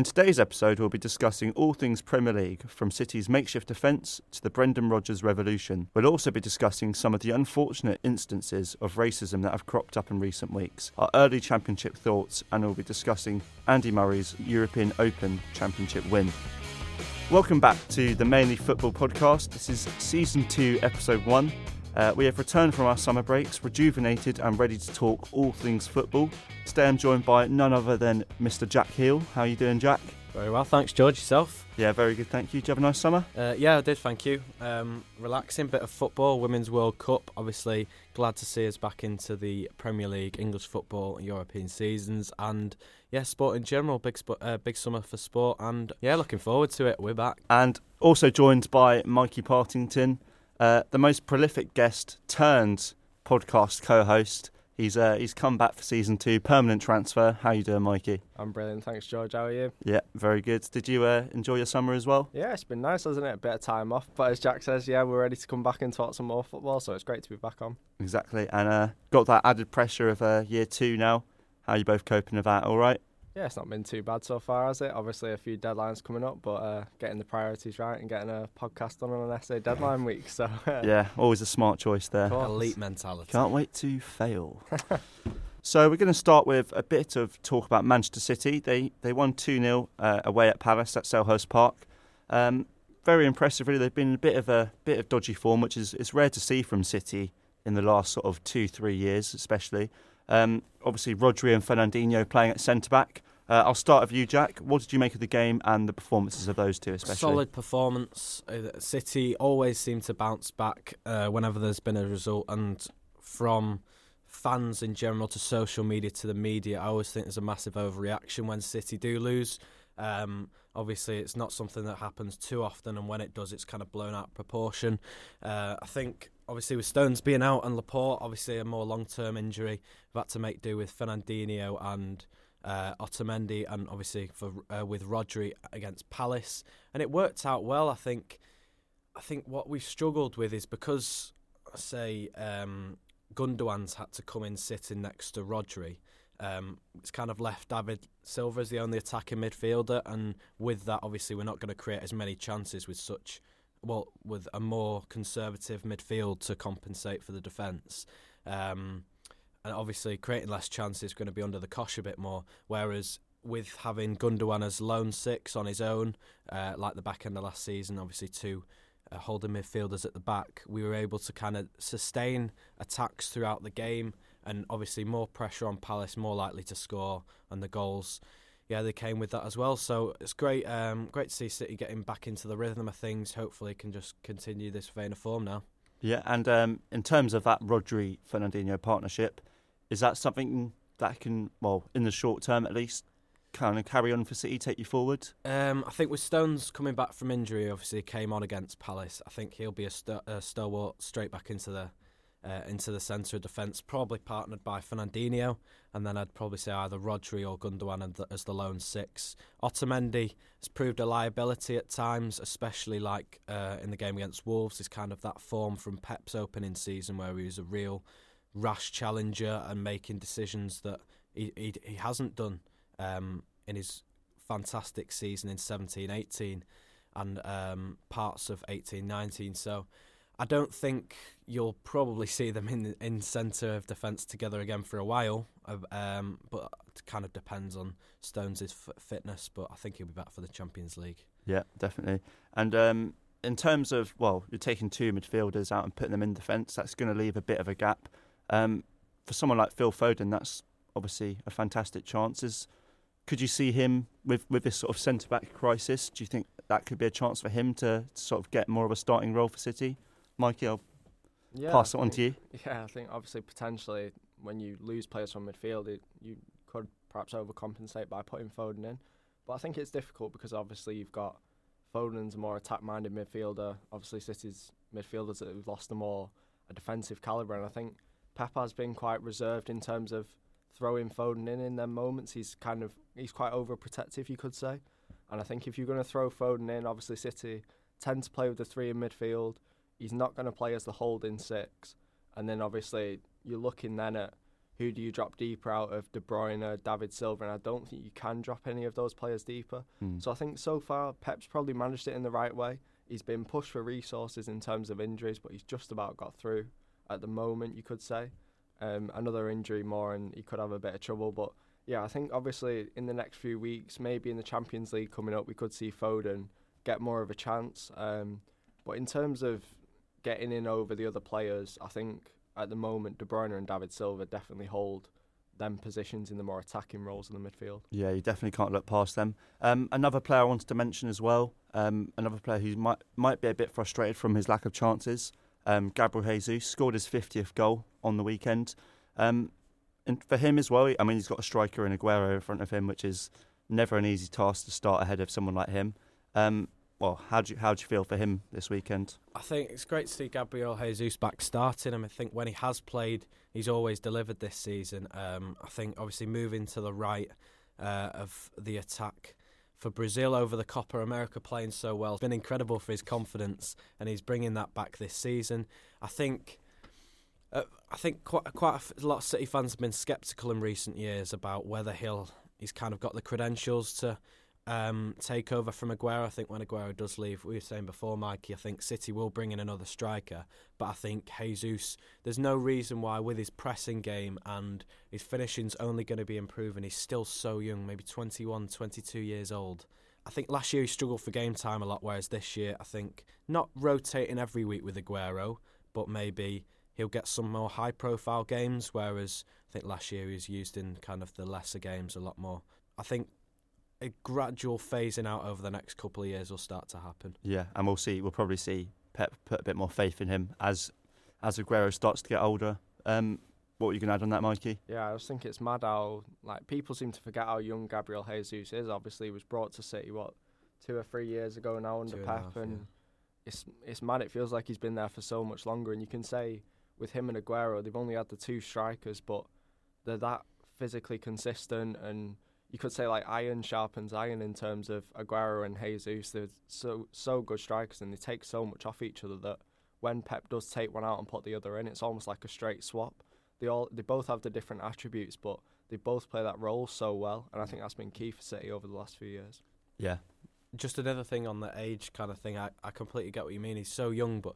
In today's episode, we'll be discussing all things Premier League, from City's makeshift defence to the Brendan Rodgers revolution. We'll also be discussing some of the unfortunate instances of racism that have cropped up in recent weeks, our early Championship thoughts, and we'll be discussing Andy Murray's European Open Championship win. Welcome back to the Mainly Football podcast. This is season two, episode one. Uh, we have returned from our summer breaks, rejuvenated and ready to talk all things football. Today I'm joined by none other than Mr. Jack Heale. How are you doing, Jack? Very well, thanks, George. Yourself? Yeah, very good, thank you. Did you have a nice summer? Uh, yeah, I did, thank you. Um, relaxing, bit of football, Women's World Cup. Obviously, glad to see us back into the Premier League, English football, European seasons, and yeah, sport in general. Big, sp- uh, big summer for sport, and yeah, looking forward to it. We're back. And also joined by Mikey Partington, uh, the most prolific guest turned podcast co-host. He's uh, he's come back for season two, permanent transfer. How you doing, Mikey? I'm brilliant, thanks, George. How are you? Yeah, very good. Did you uh, enjoy your summer as well? Yeah, it's been nice, hasn't it? A bit of time off, but as Jack says, yeah, we're ready to come back and talk some more football. So it's great to be back on. Exactly, and uh, got that added pressure of uh, year two now. How are you both coping with that? All right? Yeah, it's not been too bad so far, has it? Obviously, a few deadlines coming up, but uh, getting the priorities right and getting a podcast done on an essay deadline week. So yeah, always a smart choice there. Elite mentality. Can't wait to fail. so we're going to start with a bit of talk about Manchester City. They they won two 0 uh, away at Palace at Selhurst Park. Um, very impressive, really. They've been in a bit of a bit of dodgy form, which is it's rare to see from City in the last sort of two three years, especially. Um, obviously, Rodri and Fernandinho playing at centre back. Uh, I'll start with you, Jack. What did you make of the game and the performances of those two, especially? Solid performance. Uh, City always seem to bounce back uh, whenever there's been a result, and from fans in general to social media to the media, I always think there's a massive overreaction when City do lose. Um, obviously, it's not something that happens too often, and when it does, it's kind of blown out of proportion. Uh, I think, obviously, with Stones being out and Laporte, obviously a more long-term injury, we've had to make do with Fernandinho and uh, Otamendi, and obviously for uh, with Rodri against Palace, and it worked out well. I think. I think what we've struggled with is because, say, um, Gundogan's had to come in sitting next to Rodri. Um, it's kind of left David Silva as the only attacking midfielder, and with that, obviously, we're not going to create as many chances with such, well, with a more conservative midfield to compensate for the defence. Um, and obviously, creating less chances is going to be under the cosh a bit more. Whereas with having Gundogan as lone six on his own, uh, like the back end of last season, obviously two uh, holding midfielders at the back, we were able to kind of sustain attacks throughout the game, and obviously more pressure on Palace, more likely to score, and the goals. Yeah, they came with that as well. So it's great, um, great to see City getting back into the rhythm of things. Hopefully, can just continue this vein of form now. Yeah, and um, in terms of that Rodri Fernandinho partnership, is that something that can, well, in the short term at least, kind of carry on for City, take you forward? Um, I think with Stones coming back from injury, obviously came on against Palace. I think he'll be a, st- a stalwart straight back into the uh, into the centre of defence, probably partnered by Fernandinho, and then I'd probably say either Rodri or Gundogan as the lone six. Otamendi has proved a liability at times, especially like uh, in the game against Wolves. Is kind of that form from Pep's opening season where he was a real rash challenger and making decisions that he he, he hasn't done um, in his fantastic season in 17-18 and um, parts of 18-19. So I don't think you'll probably see them in in centre of defence together again for a while. Um, but it kind of depends on Stones' f- fitness. But I think he'll be back for the Champions League. Yeah, definitely. And um, in terms of well, you're taking two midfielders out and putting them in defence. That's going to leave a bit of a gap. Um, for someone like Phil Foden, that's obviously a fantastic chance. Is could you see him with with this sort of centre back crisis? Do you think that could be a chance for him to, to sort of get more of a starting role for City? Mikey, I'll yeah, pass it on think, to you. Yeah, I think obviously potentially when you lose players from midfield, it, you could perhaps overcompensate by putting Foden in. But I think it's difficult because obviously you've got Foden's a more attack-minded midfielder. Obviously, City's midfielders that have lost a more a defensive calibre, and I think Pep has been quite reserved in terms of throwing Foden in in them moments. He's kind of he's quite overprotective, you could say. And I think if you're going to throw Foden in, obviously City tend to play with the three in midfield. He's not going to play as the holding six, and then obviously you're looking then at who do you drop deeper out of De Bruyne, David Silva, and I don't think you can drop any of those players deeper. Mm. So I think so far Pep's probably managed it in the right way. He's been pushed for resources in terms of injuries, but he's just about got through at the moment, you could say. Um, another injury more, and he could have a bit of trouble. But yeah, I think obviously in the next few weeks, maybe in the Champions League coming up, we could see Foden get more of a chance. Um, but in terms of getting in over the other players, I think at the moment De Bruyne and David Silva definitely hold them positions in the more attacking roles in the midfield. Yeah, you definitely can't look past them. Um, another player I wanted to mention as well, um, another player who might might be a bit frustrated from his lack of chances. Um, Gabriel Jesus scored his 50th goal on the weekend. Um, and for him as well, I mean, he's got a striker and Aguero in front of him, which is never an easy task to start ahead of someone like him. Well, how do you how do you feel for him this weekend? I think it's great to see Gabriel Jesus back starting. And I think when he has played, he's always delivered this season. Um, I think obviously moving to the right uh, of the attack for Brazil over the Copa America playing so well. It's been incredible for his confidence, and he's bringing that back this season. I think. Uh, I think quite quite a lot of City fans have been sceptical in recent years about whether he'll he's kind of got the credentials to um, take over from Aguero. I think when Aguero does leave, we were saying before, Mikey, I think City will bring in another striker. But I think Jesus, there's no reason why with his pressing game and his finishing's only going to be improving. He's still so young, maybe 21, 22 years old. I think last year he struggled for game time a lot, whereas this year I think not rotating every week with Aguero, but maybe he'll get some more high profile games, whereas I think last year he was used in kind of the lesser games a lot more. I think a gradual phasing out over the next couple of years will start to happen. Yeah, and we'll see. We'll probably see Pep put a bit more faith in him as as Aguero starts to get older. Um, what were you going to add on that, Mikey? Yeah, I just think it's mad how like people seem to forget how young Gabriel Jesus is. Obviously, he was brought to City what two or three years ago now under Two and Pep, half, and yeah. it's it's mad. It feels like he's been there for so much longer. And you can say with him and Aguero, they've only had the two strikers, but they're that physically consistent. And you could say like iron sharpens iron in terms of Aguero and Jesus. They're so so good strikers, and they take so much off each other that when Pep does take one out and put the other in, it's almost like a straight swap. They all they both have the different attributes, but they both play that role so well, and I think that's been key for City over the last few years. Yeah, Just another thing on the age kind of thing. I, I completely get what you mean. He's so young, but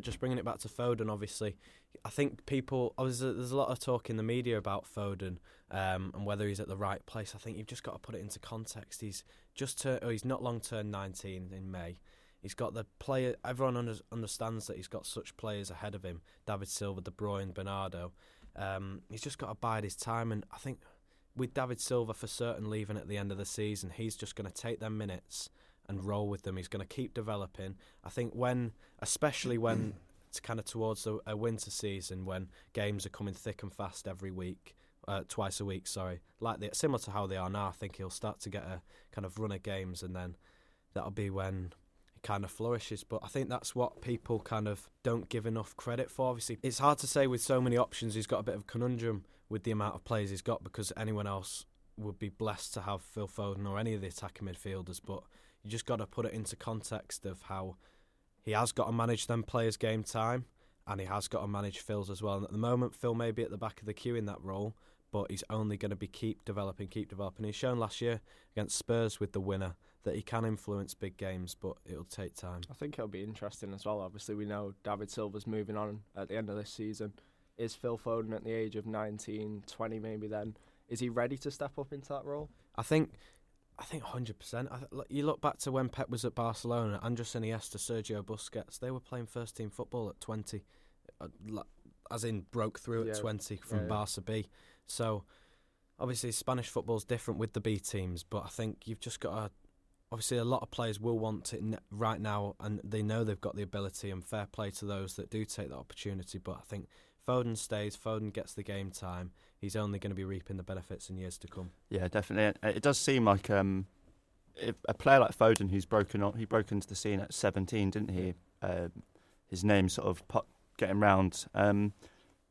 just bringing it back to Foden, obviously, I think people. oh, There's a, lot of talk in the media about Foden um, and whether he's at the right place. I think you've just got to put it into context. He's just tur- oh, he's not long turned 19 in May. He's got the player. Everyone under, understands that he's got such players ahead of him: David Silva, De Bruyne, Bernardo. Um, he's just got to bide his time, and I think with David Silva for certain leaving at the end of the season, he's just going to take them minutes and roll with them. He's going to keep developing. I think when, especially when it's kind of towards a, a winter season, when games are coming thick and fast every week, uh, twice a week, sorry, like the, similar to how they are now. I think he'll start to get a kind of run of games, and then that'll be when he kind of flourishes. But I think that's what people kind of don't give enough credit for. Obviously, it's hard to say with so many options. He's got a bit of a conundrum with the amount of players he's got because anyone else would be blessed to have Phil Foden or any of the attacking midfielders. But you just got to put it into context of how he has got to manage them players' game time. And he has got to manage Phil's as well. And at the moment, Phil may be at the back of the queue in that role, but he's only going to be keep developing, keep developing. He's shown last year against Spurs with the winner that he can influence big games, but it'll take time. I think it'll be interesting as well. Obviously, we know David Silva's moving on at the end of this season. Is Phil Foden at the age of 19, 20 maybe then? Is he ready to step up into that role? I think, I think 100%. I th- you look back to when Pep was at Barcelona, Andres Iniesta, Sergio Busquets, they were playing first team football at 20, uh, as in broke through Yeah. at 20 from Yeah, yeah. Barca B. So obviously Spanish football's different with the B teams, but I think you've just got to. Obviously, a lot of players will want it right now, and they know they've got the ability. And fair play to those that do take that opportunity. But I think Foden stays. Foden gets the game time. He's only going to be reaping the benefits in years to come. yeah, definitely. It does seem like um, if a player like Foden, who's broken on, he broke into the scene at 17, didn't he? Um his name sort of pop, getting round. Um,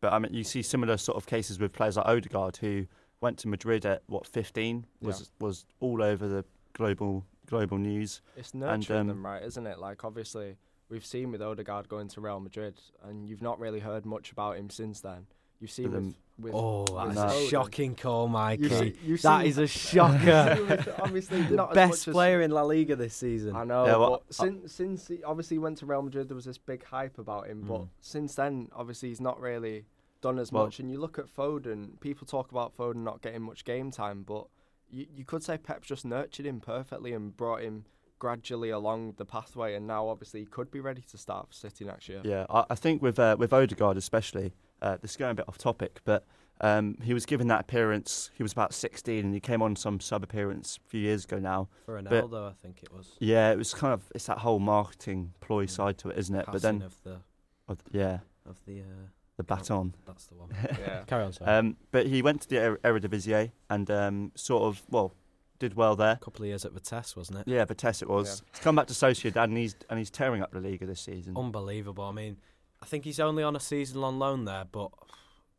but I mean, you see similar sort of cases with players like Odegaard, who went to Madrid at what 15, was was all over the global global news. It's nurturing um, them, right, isn't it? Like, obviously, we've seen with Odegaard going to Real Madrid, and you've not really heard much about him since then. You've seen But with, with Oh, that's a Foden. shocking call, Mikey. You've se- you've that a shocker. Obviously, the not as best much as- player in La Liga this season. I know, Yeah, well, but since since he obviously went to Real Madrid, there was this big hype about him. But Mm. since then, obviously, he's not really done as Well- much. And you look at Foden. People talk about Foden not getting much game time, but you you could say Pep's just nurtured him perfectly and brought him gradually along the pathway. And now, obviously, he could be ready to start for City next year. Yeah, I, I think with uh, with Odegaard especially, uh, this is going a bit off topic, but um, he was given that appearance. He was about 16, and he came on some sub appearance a few years ago now. For but- Ronaldo, I think it was. Yeah, it was kind of it's that whole marketing ploy Mm. side to it, isn't it? But then, of the of- yeah, of the uh, the baton. that's the one. Yeah. Carry on, sorry. Um, but he went to the Er- Eredivisie and um, sort of well did well there. a couple of years at Vitesse, wasn't it? Yeah, Vitesse it was. He's come back to Sociedad and he's and he's tearing up the Liga this season. Unbelievable. I mean, I think he's only on a season-long loan there, but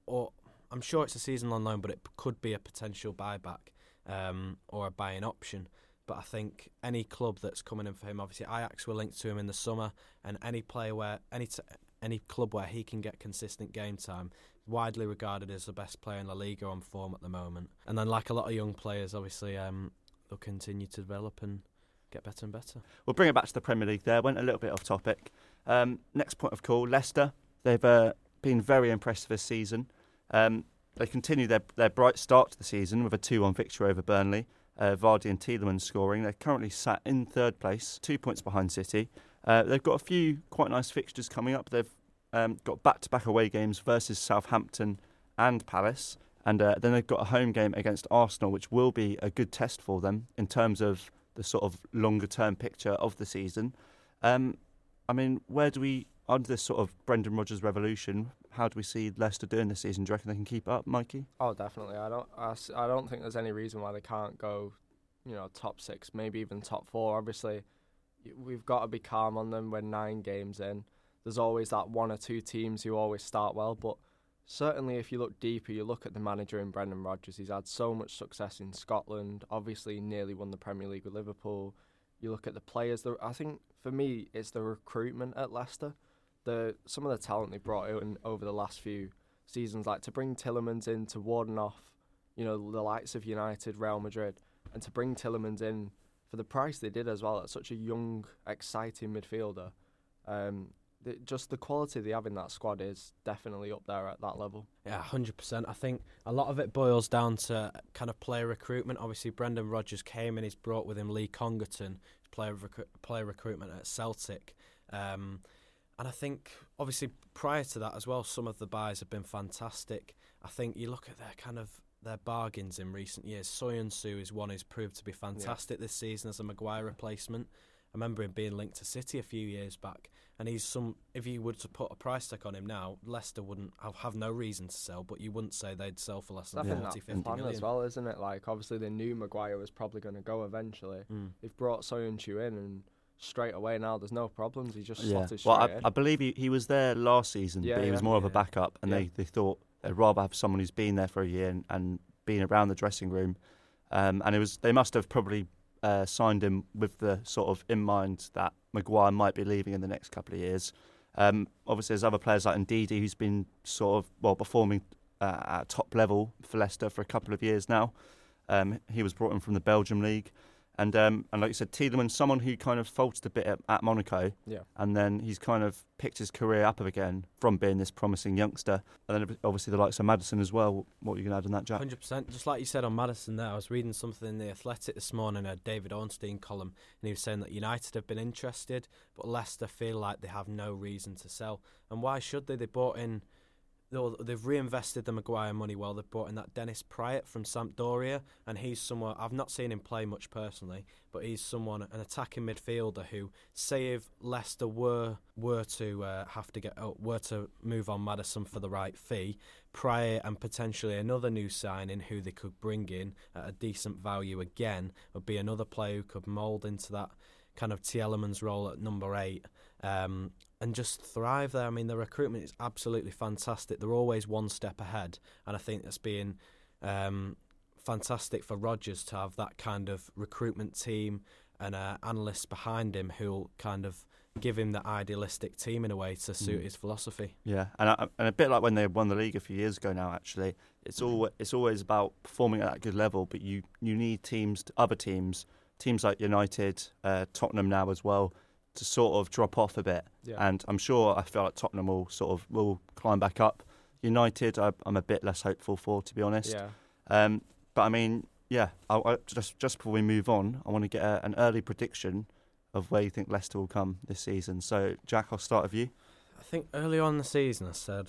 or I'm sure it's a season-long loan, but it could be a potential buyback um, or a buying option. But I think any club that's coming in for him, obviously Ajax were linked to him in the summer, and any player where any t- any club where he can get consistent game time, widely regarded as the best player in La Liga on form at the moment. And then, like a lot of young players, obviously um, they'll continue to develop and get better and better. We'll bring it back to the Premier League there. Went a little bit off topic. Um, next point of call Leicester. They've uh, been very impressive this season. Um, they continue their, their bright start to the season with a 2 1 victory over Burnley. Uh, Vardy and Tielemans scoring. They're currently sat in third place, two points behind City. Uh, they've got a few quite nice fixtures coming up. They've um, got back to back away games versus Southampton and Palace. And uh, then they've got a home game against Arsenal, which will be a good test for them in terms of the sort of longer term picture of the season. Um, I mean, where do we, under this sort of Brendan Rodgers revolution, how do we see Leicester doing this season? Do you reckon they can keep up, Mikey? Oh, definitely. I don't. I, I don't think there's any reason why they can't go, you know, top six, maybe even top four. Obviously, we've got to be calm on them. We're nine games in. There's always that one or two teams who always start well, but certainly if you look deeper, you look at the manager in Brendan Rodgers. He's had so much success in Scotland. Obviously, nearly won the Premier League with Liverpool. You look at the players. The, I think for me, it's the recruitment at Leicester. The some of the talent they brought in over the last few seasons, like to bring Tielemans in to warden off, you know, the likes of United, Real Madrid, and to bring Tielemans in for the price they did as well at such a young, exciting midfielder. Um, the, just the quality they have in that squad is definitely up there at that level. Yeah, hundred percent. I think a lot of it boils down to kind of player recruitment. Obviously, Brendan Rodgers came and he's brought with him Lee Congerton, player player recruitment at Celtic, um, and I think obviously prior to that as well, some of the buys have been fantastic. I think you look at their kind of their bargains in recent years. Soyuncu is one who's proved to be fantastic this season as a Maguire replacement. I remember him being linked to City a few years back, and he's some. If you were to put a price tag on him now, Leicester wouldn't have, have no reason to sell, but you wouldn't say they'd sell for less than think 40, that's 50 plan million. as well, isn't it? Like obviously they knew Maguire was probably going to go eventually. Mm. They've brought Soyuncu in and straight away now there's no problems. He just Yeah. slotted straight Well, I, in. I believe he, he was there last season, Yeah, but he was yeah. more of a backup, and Yeah. they, they thought they'd rather have someone who's been there for a year and, and been around the dressing room. Um, and it was they must have probably uh, signed him with the sort of in mind that Maguire might be leaving in the next couple of years. Um, obviously, there's other players like Ndidi who's been sort of well performing uh, at top level for Leicester for a couple of years now. Um, he was brought in from the Belgium league, and um, and like you said, Tielemans, someone who kind of faltered a bit at, at Monaco, yeah. and then he's kind of picked his career up again from being this promising youngster. And then obviously the likes of Maddison as well. What are you going to add on that, Jack? Hundred percent. Just like you said on Maddison, there, I was reading something in the Athletic this morning, a David Ornstein column, and he was saying that United have been interested, but Leicester feel like they have no reason to sell. And why should they? They bought in, they've reinvested the Maguire money well. They've brought in that Dennis Praet from Sampdoria, and he's someone I've not seen him play much personally, but he's someone an attacking midfielder who, say if Leicester were were to uh, have to get oh, were to move on Maddison for the right fee, Praet and potentially another new signing who they could bring in at a decent value again would be another player who could mould into that kind of Tielemans role at number eight um, and just thrive there. I mean, the recruitment is absolutely fantastic. They're always one step ahead, and I think that's being um, fantastic for Rodgers to have that kind of recruitment team and uh, analysts behind him who'll kind of give him the idealistic team in a way to suit Mm. his philosophy. Yeah, and I, and a bit like when they won the league a few years ago. Now, actually, it's all it's always about performing at that good level. But you you need teams, other teams, teams like United, uh, Tottenham now as well, to sort of drop off a bit. Yeah. And I'm sure I feel like Tottenham will sort of will climb back up. United, I, I'm a bit less hopeful for, to be honest. yeah. Um, but I mean, yeah, I, I, just just before we move on, I want to get a, an early prediction of where you think Leicester will come this season. So, Jack, I'll start with you. I think early on in the season I said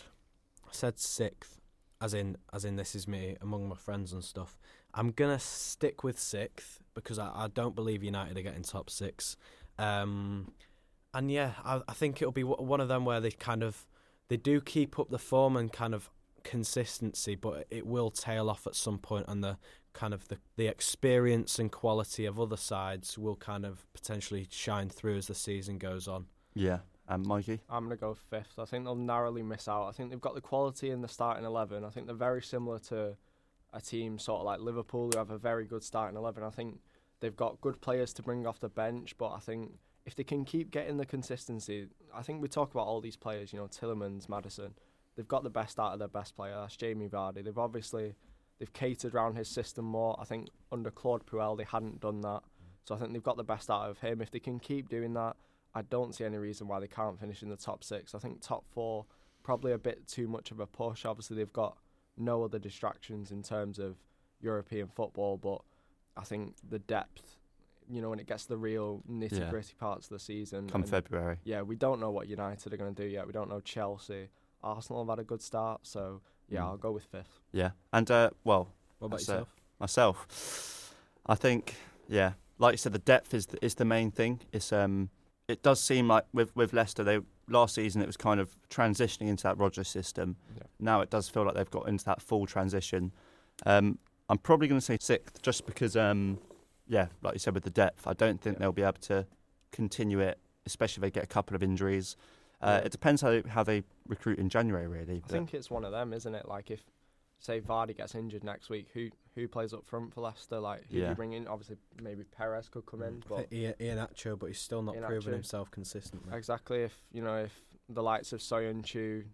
I said sixth, as in as in this is me among my friends and stuff. I'm gonna stick with sixth because I, I don't believe United are getting top six. Um, and yeah, I, I think it'll be one of them where they kind of they do keep up the form and kind of consistency, but it will tail off at some point, and the kind of the, the experience and quality of other sides will kind of potentially shine through as the season goes on. Yeah, and Mikey. I'm going to go fifth. I think they'll narrowly miss out. I think they've got the quality in the starting 11. I think they're very similar to a team sort of like Liverpool who have a very good starting 11. I think they've got good players to bring off the bench, but I think if they can keep getting the consistency, I think we talk about all these players, you know, Tielemans, Maddison, they've got the best out of their best player. That's Jamie Vardy. They've obviously they've catered around his system more. I think under Claude Puel they hadn't done that. So I think they've got the best out of him. If they can keep doing that, I don't see any reason why they can't finish in the top six. I think top four probably a bit too much of a push. Obviously they've got no other distractions in terms of European football, but I think the depth, you know, when it gets to the real nitty gritty parts of the season. Come February. yeah, we don't know what United are going to do yet. We don't know Chelsea. Arsenal have had a good start, so yeah, Mm. I'll go with fifth. Yeah, and uh, well, What about yourself? myself, I think, yeah, like you said, the depth is the, is the main thing. It's um, it does seem like with with Leicester, they last season it was kind of transitioning into that Rodgers system. Yeah. Now it does feel like they've got into that full transition. Um, I'm probably going to say sixth, just because, um, yeah, like you said, with the depth, I don't think Yeah. they'll be able to continue it, especially if they get a couple of injuries. Uh, Yeah. It depends how they, how they recruit in January, really. I but- think it's one of them, isn't it? Like if say Vardy gets injured next week, who who plays up front for Leicester? Like who do Yeah. you bring in? Obviously, maybe Perez could come in, but Ian, Iheanacho, but he's still not Ian proven Acho. himself consistently. exactly if you know if the likes of Soyuncu,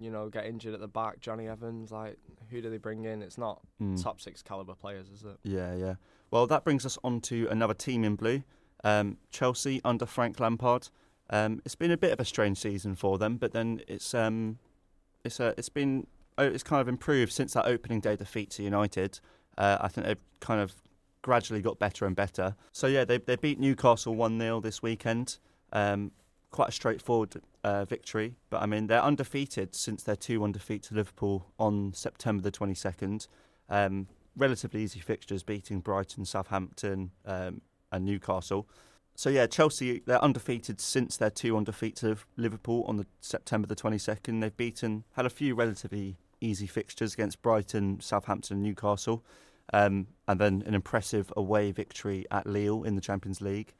you know, get injured at the back, Jonny Evans, like who do they bring in? It's not Mm. top six caliber players, is it? Yeah, yeah. Well, that brings us on to another team in blue, um, Chelsea under Frank Lampard. Um, it's been a bit of a strange season for them, but then it's um, it's uh, it's been oh, it's kind of improved since that opening day defeat to United. Uh, I think they've kind of gradually got better and better. So yeah, they they beat Newcastle one 0 this weekend. Um, quite a straightforward uh, victory, but I mean they're undefeated since their two one defeat to Liverpool on September the twenty second. Um, relatively easy fixtures, beating Brighton, Southampton, um, and Newcastle. So yeah, Chelsea they're undefeated since their two on defeat to Liverpool on the September the twenty second. They've beaten had a few relatively easy fixtures against Brighton, Southampton, and Newcastle, um, and then an impressive away victory at Lille in the Champions League.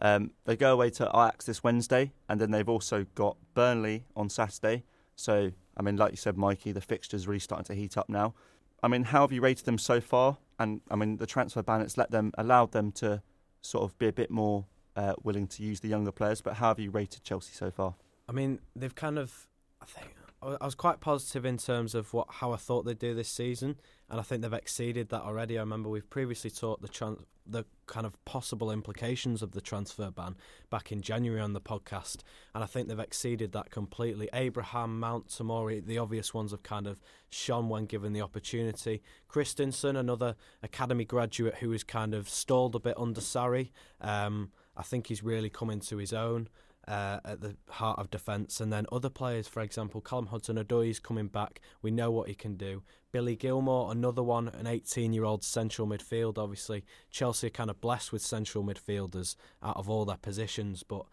Um, they go away to Ajax this Wednesday, and then they've also got Burnley on Saturday. So I mean, like you said, Mikey, the fixtures really starting to heat up now. I mean, how have you rated them so far? And I mean, the transfer ban it's let them allowed them to sort of be a bit more uh, willing to use the younger players. But how have you rated Chelsea so far? I mean, they've kind of. I think I was quite positive in terms of what how I thought they'd do this season, and I think they've exceeded that already. I remember we've previously talked the tran- the kind of possible implications of the transfer ban back in January on the podcast, and I think they've exceeded that completely. Abraham, Mount, Tamori, the obvious ones have kind of shone when given the opportunity. Christensen, another academy graduate who was kind of stalled a bit under Sarri. Um, I think he's really come into his own uh, at the heart of defence. And then other players, for example, Callum Hudson-Odoi is coming back. We know what he can do. Billy Gilmour, another one, an 18-year-old central midfield. Obviously, Chelsea are kind of blessed with central midfielders out of all their positions, but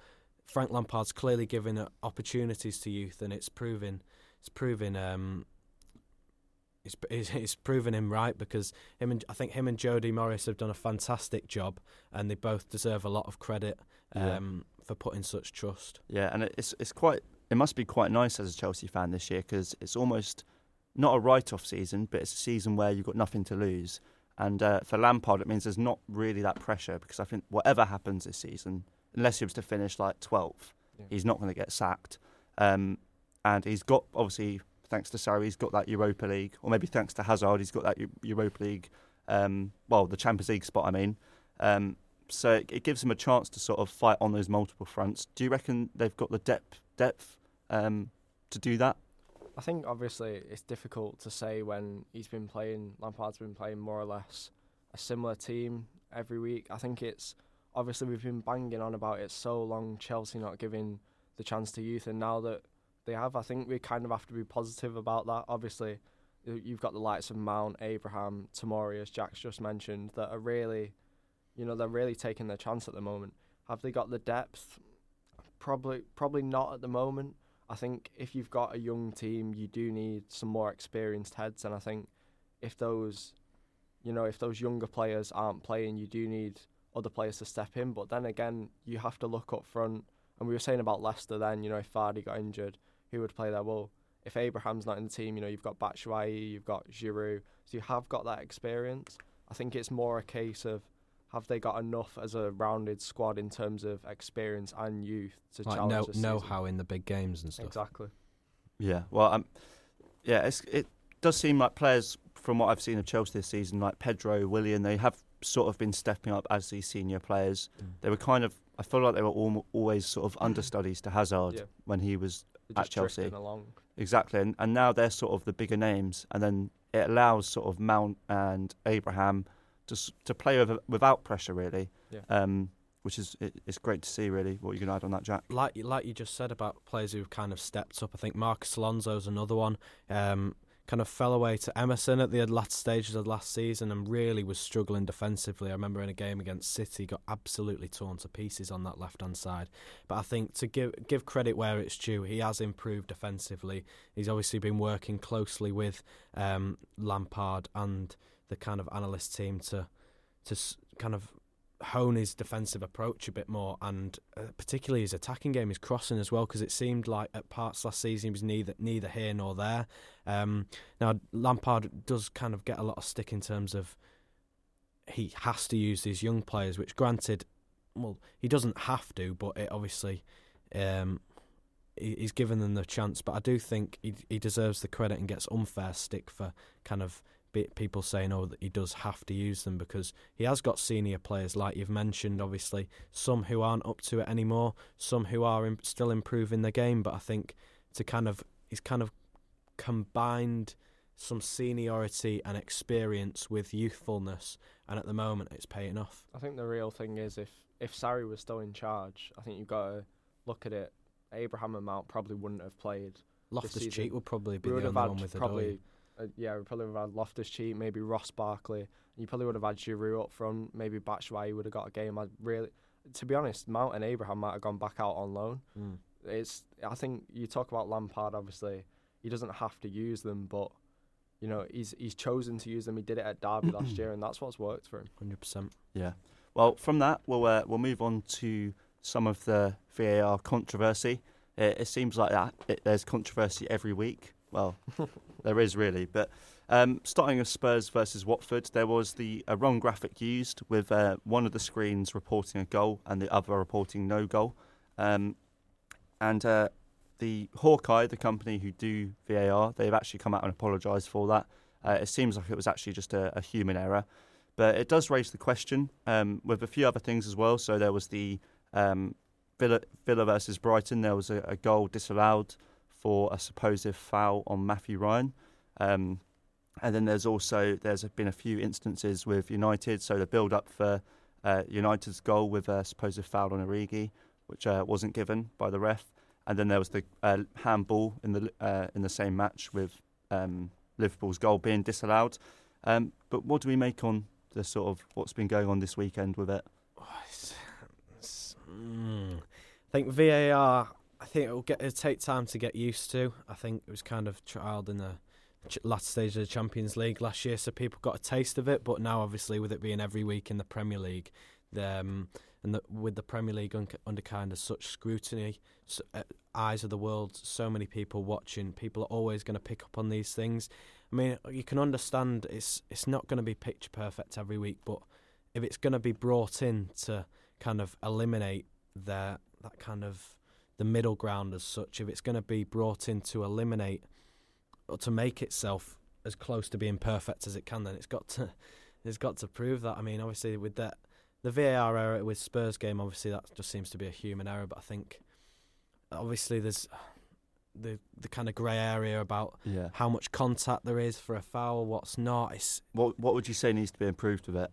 Frank Lampard's clearly giving opportunities to youth, and it's proving it's proving um, it's, it's, it's proven him right because him and I think him and Jody Morris have done a fantastic job, and they both deserve a lot of credit Yeah. For putting such trust. Yeah, and it's it's quite it must be quite nice as a Chelsea fan this year because it's almost not a write-off season, but it's a season where you've got nothing to lose. And uh, for Lampard, it means there's not really that pressure because I think whatever happens this season, unless he was to finish like 12th, Yeah. he's not going to get sacked. Um, and he's got, obviously, thanks to Sarri, he's got that Europa League, or maybe thanks to Hazard, he's got that Europa League, um, well, the Champions League spot, I mean. Um, so it, it gives him a chance to sort of fight on those multiple fronts. Do you reckon they've got the depth depth um, to do that? I think obviously it's difficult to say when he's been playing. Lampard's been playing more or less a similar team every week. I think it's obviously we've been banging on about it so long. Chelsea not giving the chance to youth, and now that they have, I think we kind of have to be positive about that. Obviously, you've got the likes of Mount, Abraham, Tamori, as Jack's just mentioned, that are really, you know, they're really taking their chance at the moment. Have they got the depth? Probably, probably not at the moment. I think if you've got a young team, you do need some more experienced heads, and I think if those, you know, if those younger players aren't playing, you do need other players to step in. But then again, you have to look up front. And we were saying about Leicester then, you know, if Vardy got injured, who would play there? Well, if Abraham's not in the team, you know, you've got Batshuayi, you've got Giroud, so you have got that experience. I think it's more a case of have they got enough as a rounded squad in terms of experience and youth to Like challenge know this know how in the big games and stuff. Exactly. Yeah, well, um, yeah, it's, it does seem like players from what I've seen of Chelsea this season, like Pedro, Willian, they have sort of been stepping up as these senior players. Mm. They were kind of, I feel like they were al- always sort of understudies to Hazard Yeah. when he was They're At Chelsea. along. exactly, and, and now they're sort of the bigger names, and then it allows sort of Mount and Abraham to to play with, without pressure, really. Yeah. Um, which is it, it's great to see, really. What you can add on that, Jack? like like you just said about players who've kind of stepped up. I think Marcos Alonso's another one. Um, kind of fell away to Emerson at the last stages of last season and really was struggling defensively. I remember in a game against City, got absolutely torn to pieces on that left hand side. But I think to give give credit where it's due, he has improved defensively. He's obviously been working closely with um, Lampard and the kind of analyst team to to kind of hone his defensive approach a bit more, and uh, particularly his attacking game, his crossing as well, because it seemed like at parts last season he was neither neither here nor there. Um, now Lampard does kind of get a lot of stick in terms of he has to use these young players, which granted, well, he doesn't have to, but it obviously. Um, he- He's given them the chance, but I do think he he deserves the credit and gets unfair stick for kind of people saying, "Oh, that he does have to use them," because he has got senior players like you've mentioned. Obviously, some who aren't up to it anymore, some who are still improving the game. But I think to kind of he's kind of combined some seniority and experience with youthfulness, and at the moment, it's paying off. I think the real thing is if if Sarri was still in charge, I think you've got to look at it. Abraham and Mount probably wouldn't have played. Loftus Cheek would probably be We the only one with probably. Uh, yeah, we probably would have had Loftus Cheek, maybe Ross Barkley. You probably would have had Giroud up front. Maybe Batshuayi would have got a game. I really, to be honest, Mount and Abraham might have gone back out on loan. Mm. It's. I think you talk about Lampard. Obviously, he doesn't have to use them, but you know he's he's chosen to use them. He did it at Derby last year, and that's what's worked for him. Hundred percent. Yeah. Well, from that, we'll uh, we'll move on to some of the VAR controversy. It, it seems like that it, there's controversy every week. Well, there is really, but um, starting with Spurs versus Watford, there was the a wrong graphic used with uh, one of the screens reporting a goal and the other reporting no goal, um, and uh, the Hawkeye, the company who do VAR, they've actually come out and apologised for that. Uh, it seems like it was actually just a, a human error. But it does raise the question um, with a few other things as well. So there was the um, Villa, Villa versus Brighton. There was a, a goal disallowed for a supposed foul on Matthew Ryan. Um, and then there's also there's been a few instances with United. So the build up for uh, United's goal with a supposed foul on Origi, which uh, wasn't given by the ref. And then there was the uh, handball in the uh, in the same match with um, Liverpool's goal being disallowed. Um, but what do we make on the sort of what's been going on this weekend with it? Mm. I think VAR. I think it'll get it'll take time to get used to. I think it was kind of trialed in the last stage of the Champions League last year, so people got a taste of it. But now, obviously, with it being every week in the Premier League, the, um, and the, with the Premier League un- under kind of such scrutiny, so, uh, eyes of the world, so many people watching, people are always going to pick up on these things. I mean, you can understand it's it's not going to be picture perfect every week, but if it's going to be brought in to kind of eliminate their that kind of the middle ground as such, if it's going to be brought in to eliminate or to make itself as close to being perfect as it can, then it's got to it's got to prove that. I mean, obviously with that the VAR error with Spurs game, obviously that just seems to be a human error, but I think obviously there's the the kind of grey area about Yeah. how much contact there is for a foul, what's not. It's What What would you say needs to be improved with it?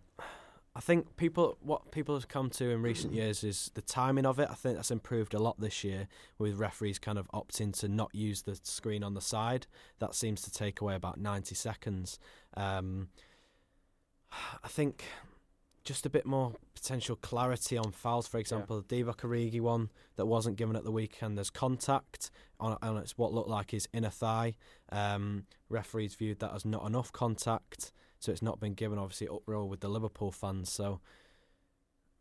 I think people what people have come to in recent years is the timing of it. I think that's improved a lot this year with referees kind of opting to not use the screen on the side. That seems to take away about 90 seconds. Um, I think just a bit more potential clarity on fouls. For example, the Divock Origi one that wasn't given at the weekend. There's contact on, on it's what looked like his inner thigh. Um, referees viewed that as not enough contact so it's not been given. Obviously, uproar with the Liverpool fans. So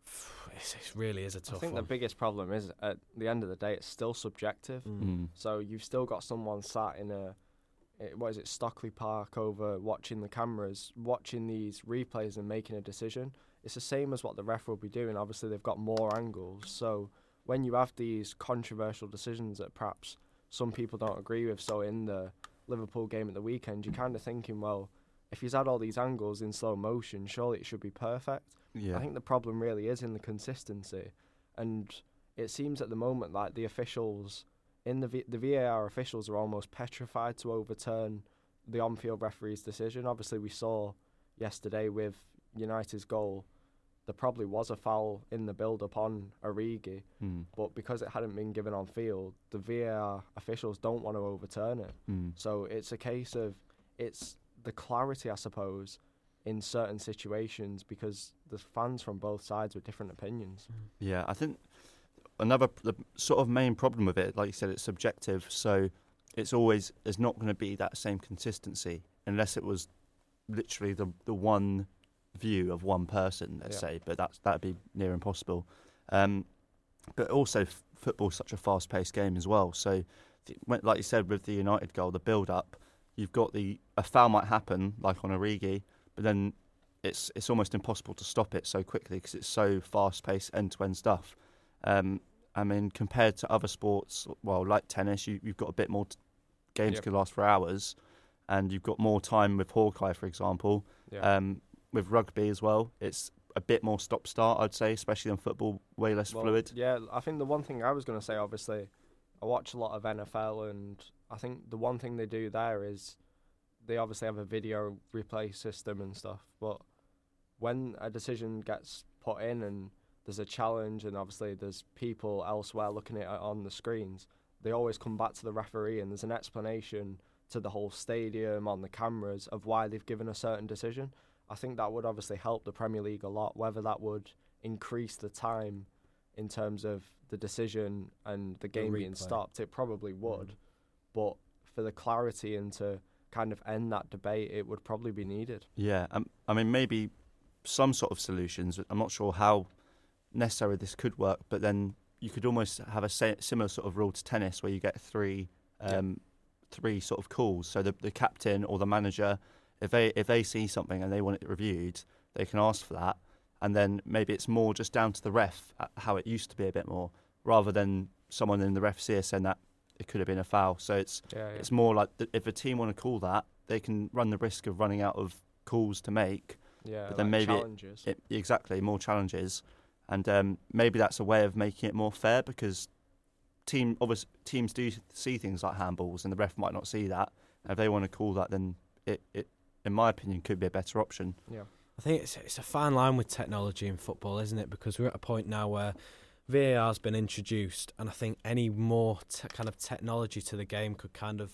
it's, it really is a tough I think one. the biggest problem is at the end of the day, it's still subjective. Mm. Mm. So you've still got someone sat in a, eh, what is it, Stockley Park over watching the cameras, watching these replays and making a decision. It's the same as what the ref will be doing. Obviously, they've got more angles. So when you have these controversial decisions that perhaps some people don't agree with, so in the Liverpool game at the weekend, you're kind of thinking, well, if he's had all these angles in slow motion, surely it should be perfect. Yeah. I think the problem really is in the consistency, and it seems at the moment like the officials in the v- the VAR officials are almost petrified to overturn the on-field referee's decision. Obviously, we saw yesterday with United's goal, there probably was a foul in the build-up on Origi, Mm. but because it hadn't been given on field, the VAR officials don't want to overturn it. Mm. So it's a case of it's the clarity, I suppose, in certain situations because the fans from both sides with different opinions. Yeah, I think another the sort of main problem with it, like you said, it's subjective. So it's always there's not going to be that same consistency unless it was literally the the one view of one person, let's Yeah. say. But that's that'd be near impossible. Um, but also, f- football's such a fast-paced game as well. So, th- when- like you said, with the United goal, the build-up, you've got the a foul might happen, like on Origi, but then it's it's almost impossible to stop it so quickly because it's so fast-paced, end-to-end stuff. Um, I mean, compared to other sports, well, like tennis, you, you've got a bit more. T- games Yep. can last for hours, and you've got more time with Hawkeye, for example. Um, with rugby as well, it's a bit more stop-start, I'd say, especially in football, way less Well, fluid. Yeah, I think the one thing I was going to say, obviously, I watch a lot of NFL, and I think the one thing they do there is they obviously have a video replay system and stuff. But when a decision gets put in and there's a challenge, and obviously there's people elsewhere looking at it on the screens, they always come back to the referee, and there's an explanation to the whole stadium on the cameras of why they've given a certain decision. I think that would obviously help the Premier League a lot. Whether that would increase the time in terms of the decision and the game being stopped, it probably would. Mm. But for the clarity and to kind of end that debate, it would probably be needed. Yeah, um, I mean, maybe some sort of solutions. I'm not sure how necessary this could work, but then you could almost have a similar sort of rule to tennis where you get three, Yeah. um, three sort of calls. So the the captain or the manager, if they if they see something and they want it reviewed, they can ask for that, and then maybe it's more just down to the ref uh, how it used to be a bit more, rather than someone in the ref's ear saying that it could have been a foul. So it's Yeah, it's more like th- if a team want to call that, they can run the risk of running out of calls to make. yeah. but then like maybe it- It, exactly, more challenges, and um, maybe that's a way of making it more fair because team obviously teams do see things like handballs, and the ref might not see that. And if they want to call that, then it, it, in my opinion, could be a better option. yeah. I think it's it's a fine line with technology in football, isn't it? Because we're at a point now where VAR's been introduced, and I think any more te- kind of technology to the game could kind of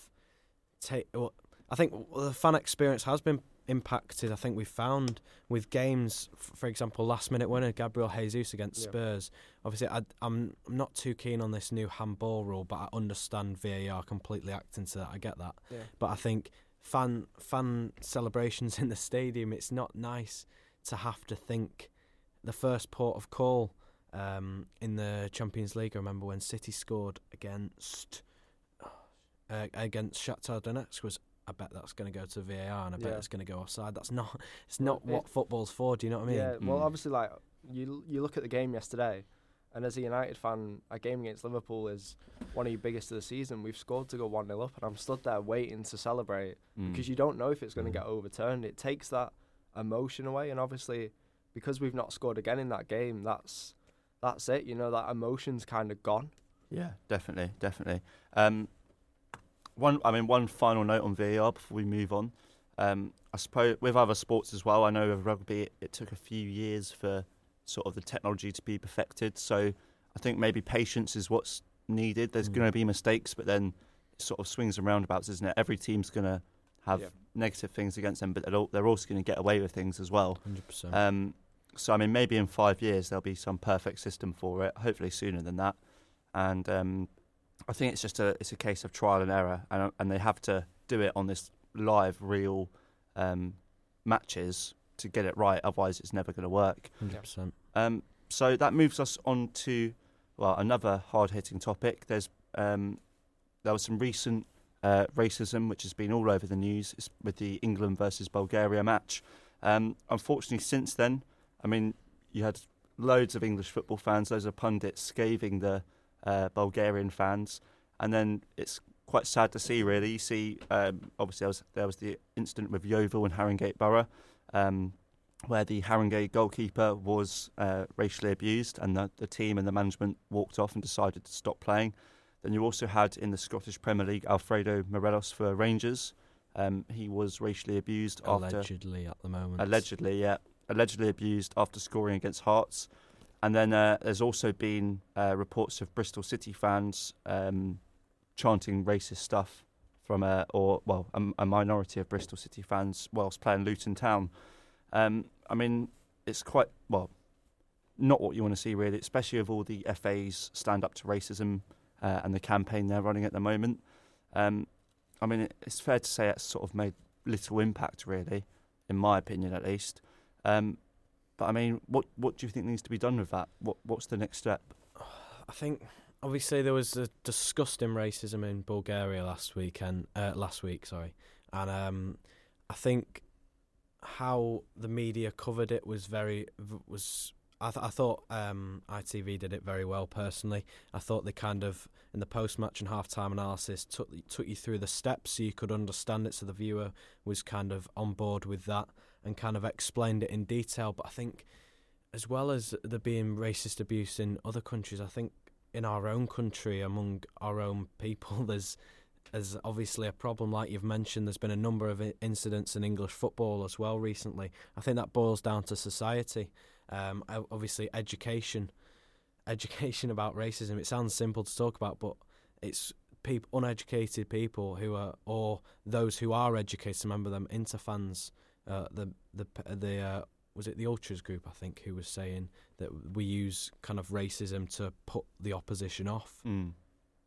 take. Well, I think the fan experience has been impacted. I think we found with games, f- for example, last minute winner Gabriel Jesus against Yeah. Spurs. Obviously, I, I'm I'm not too keen on this new handball rule, but I understand VAR completely acting to that. I get that. Yeah. But I think fan fan celebrations in the stadium, it's not nice to have to think the first port of call um, in the Champions League. I remember when City scored against uh, against Shakhtar Donetsk was. I bet that's going to go to VAR, and I bet Yeah. it's going to go offside. That's not. It's Well, not what it- football's for. Do you know what I mean? Yeah, well, Mm. obviously, like you you look at the game yesterday, and as a United fan, a game against Liverpool is one of your biggest of the season. We've scored to go one 0 up, and I'm stood there waiting to celebrate Mm. because you don't know if it's going to Mm. get overturned. It takes that emotion away, and obviously, because we've not scored again in that game, that's that's it. You know that emotion's kind of gone. Yeah, definitely, definitely. Um, one, I mean, one final note on VAR before we move on. Um, I suppose with other sports as well. I know with rugby, it, it took a few years for sort of the technology to be perfected. So I think maybe patience is what's needed. There's Mm. going to be mistakes, but then it sort of swings and roundabouts, isn't it? Every team's going to have Yeah. negative things against them, but they're al- they're also going to get away with things as well. Hundred percent. Um, so I mean, maybe in five years there'll be some perfect system for it. Hopefully sooner than that. And um, I think it's just a it's a case of trial and error, and and they have to do it on this live, real um, matches to get it right. Otherwise, it's never going to work. Hundred percent. Um, so that moves us on to well another hard hitting topic. There's um, there was some recent uh, racism which has been all over the news it's with the England versus Bulgaria match. Um, unfortunately, since then, I mean, you had loads of English football fans, loads of pundits scathing the uh, Bulgarian fans, and then it's quite sad to see. Really, you see, um, obviously there was there was the incident with Yeovil and Haringey Borough. Um, where the Haringey goalkeeper was uh, racially abused and the, the team and the management walked off and decided to stop playing. Then you also had in the Scottish Premier League Alfredo Morelos for Rangers. Um, he was racially abused after Allegedly, at the moment. allegedly, yeah, allegedly abused after scoring against Hearts. And then uh, there's also been uh, reports of Bristol City fans um, chanting racist stuff from a or well a, a minority of Bristol City fans whilst playing Luton Town. Um, I mean, it's quite well, not what you want to see really, especially with all the FA's stand up to racism uh, and the campaign they're running at the moment. Um, I mean, it's fair to say it's sort of made little impact really, in my opinion at least. Um, but I mean, what what do you think needs to be done with that? What what's the next step? I think obviously there was a disgusting racism in Bulgaria last weekend. Uh, last week, sorry, and um, I think how the media covered it was very was. I, th- I thought um, ITV did it very well. Personally, I thought they kind of in the post-match and half-time analysis took took you through the steps so you could understand it, so the viewer was kind of on board with that and kind of explained it in detail. But I think as well as there being racist abuse in other countries, I think in our own country, among our own people, there's there's obviously a problem. Like you've mentioned, there's been a number of incidents in English football as well recently. I think that boils down to society. Um, obviously, education, education about racism. It sounds simple to talk about, but it's people, uneducated people who are, or those who are educated. Remember them into fans. Uh, the the the uh, was it the ultras group I think who was saying that we use kind of racism to put the opposition off. Mm.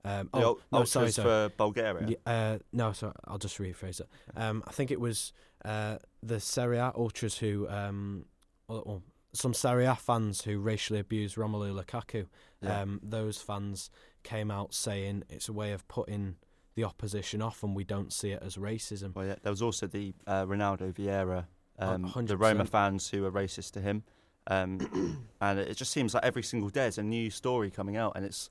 Um, The oh no, sorry, sorry. for Bulgaria. Uh, no, sorry, I'll just rephrase it. Um, I think it was uh, the Serie A ultras who, um, or, or some Serie A fans who racially abused Romelu Lukaku. Yeah. Um, those fans came out saying it's a way of putting the opposition off, and we don't see it as racism. Well, yeah, there was also the uh, Ronaldo Vieira, Oh, um, the Roma fans who were racist to him, um, and it just seems like every single day there's a new story coming out, and it's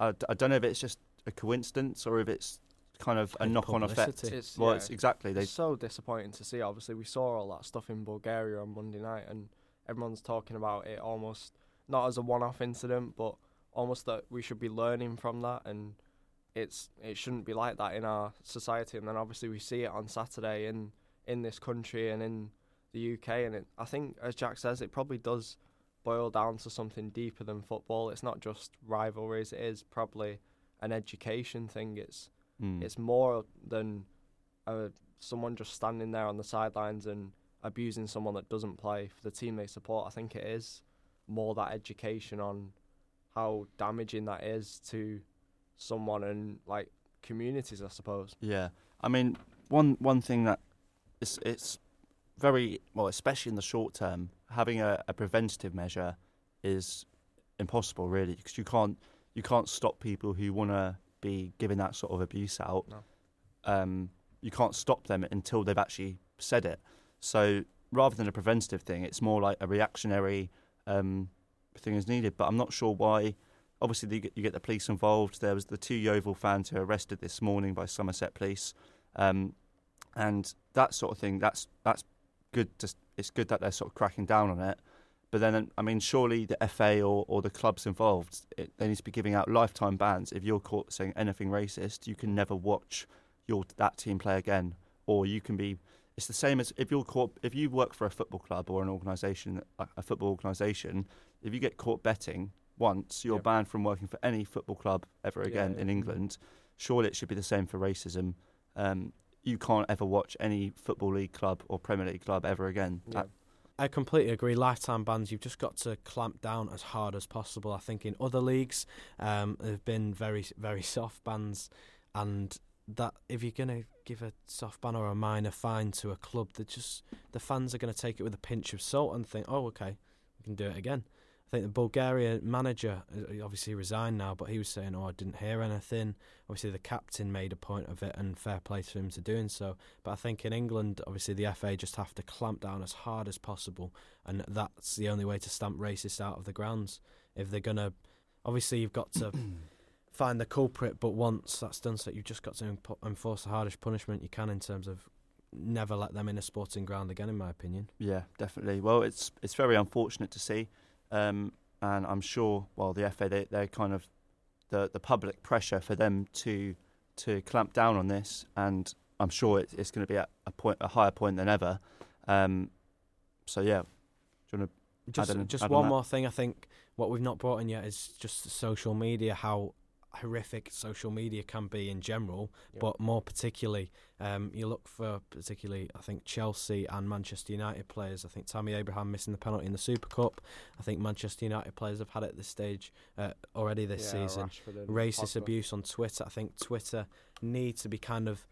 I don't know if it's just a coincidence or if it's kind of a knock-on effect. It's, Well, yeah, it's exactly they. It's so disappointing to see. Obviously, we saw all that stuff in Bulgaria on Monday night, and everyone's talking about it almost not as a one-off incident, but almost that we should be learning from that, and it's it shouldn't be like that in our society. And then obviously we see it on Saturday in in this country and in the UK, and it, I think, as Jack says, it probably does boil down to something deeper than football. It's not just rivalries; it is probably an education thing. It's Mm. it's more than uh, someone just standing there on the sidelines and abusing someone that doesn't play for the team they support. I think it is more that education on how damaging that is to someone and like communities, I suppose. Yeah, I mean, one one thing that it's it's very well, especially in the short term, having a, a preventative measure is impossible really because you can't you can't stop people who want to be giving that sort of abuse out. No. Um, you can't stop them until they've actually said it. So rather than a preventative thing, it's more like a reactionary um, thing is needed. But I'm not sure why. Obviously, you get, you get the police involved. There was the two Yeovil fans who were arrested this morning by Somerset Police, um, and that sort of thing. That's that's good. Just it's good that they're sort of cracking down on it. But then, I mean, surely the FA or, or the clubs involved, it, they need to be giving out lifetime bans. If you're caught saying anything racist, you can never watch your that team play again, or you can be. It's the same as if you're caught. If you work for a football club or an organisation, a football organisation, if you get caught betting once, you're Yep. banned from working for any football club ever again yeah. in England. Surely it should be the same for racism. Um, you can't ever watch any football league club or Premier League club ever again. Yeah. That- I completely agree. Lifetime bans, you've just got to clamp down as hard as possible. I think in other leagues, um, there have been very, very soft bans, and that if you're going to give a soft ban or a minor fine to a club, they just the fans are going to take it with a pinch of salt and think, oh, okay, we can do it again. I think the Bulgaria manager uh, obviously resigned now, but he was saying, "Oh, I didn't hear anything." Obviously, the captain made a point of it, and fair play to him to doing so. But I think in England, obviously, the FA just have to clamp down as hard as possible, and that's the only way to stamp racists out of the grounds. If they're gonna, obviously, you've got to find the culprit, but once that's done, so you've just got to impo- enforce the hardest punishment you can in terms of never let them in a sporting ground again. In my opinion, Yeah, definitely. Well, it's it's very unfortunate to see, um, and I'm sure. Well, the FA they they're kind of the the public pressure for them to to clamp down on this, and I'm sure it, it's going to be at a point a higher point than ever. Um, so yeah, do you want Just, Add on- just add one that. more thing. I think what we've not brought in yet is just social media. How horrific social media can be in general, Yeah. but more particularly, um, you look for particularly, I think Chelsea and Manchester United players. I think Tammy Abraham missing the penalty in the Super Cup. I think Manchester United players have had it at this stage uh, already this Yeah, season. Racist Pogba. abuse on Twitter. I think Twitter needs to be kind of.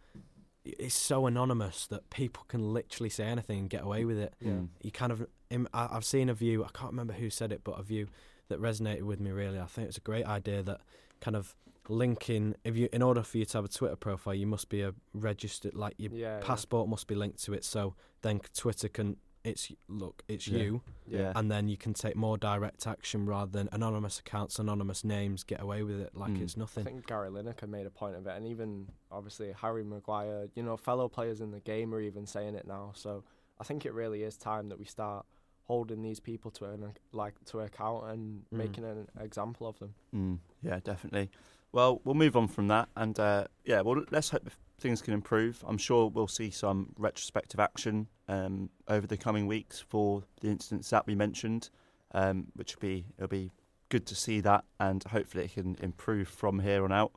It's so anonymous that people can literally say anything and get away with it? Yeah. You kind of I've seen a view I can't remember who said it but a view that resonated with me really I think it's a great idea that kind of linking if you in order for you to have a Twitter profile you must be a registered like your Yeah, yeah. passport must be linked to it so then Twitter can it's look it's Yeah. you Yeah. and then you can take more direct action rather than anonymous accounts anonymous names get away with it like Mm. it's I nothing think Gary Lineker made a point of it, and even obviously Harry Maguire, you know, fellow players in the game are even saying it now. So I think it really is time that we start holding these people to an like to account and Mm. making an example of them. Mm, yeah, definitely. Well, we'll move on from that, and uh, yeah, well, let's hope things can improve. I'm sure we'll see some retrospective action um, over the coming weeks for the incidents that we mentioned, um, which will be it'll be good to see that, and hopefully it can improve from here on out.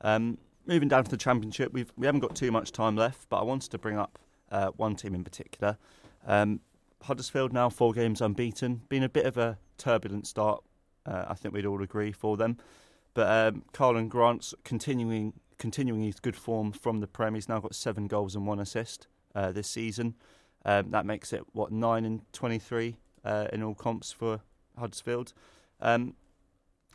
Um, moving down to the championship, we've we haven't got too much time left, but I wanted to bring up uh, one team in particular. Um, Huddersfield now four games unbeaten, been a bit of a turbulent start. Uh, I think we'd all agree for them. But um, Karlan Grant's continuing continuing his good form from the Prem. He's now got seven goals and one assist uh, this season. Um, that makes it what nine and twenty three uh, in all comps for Huddersfield. Um,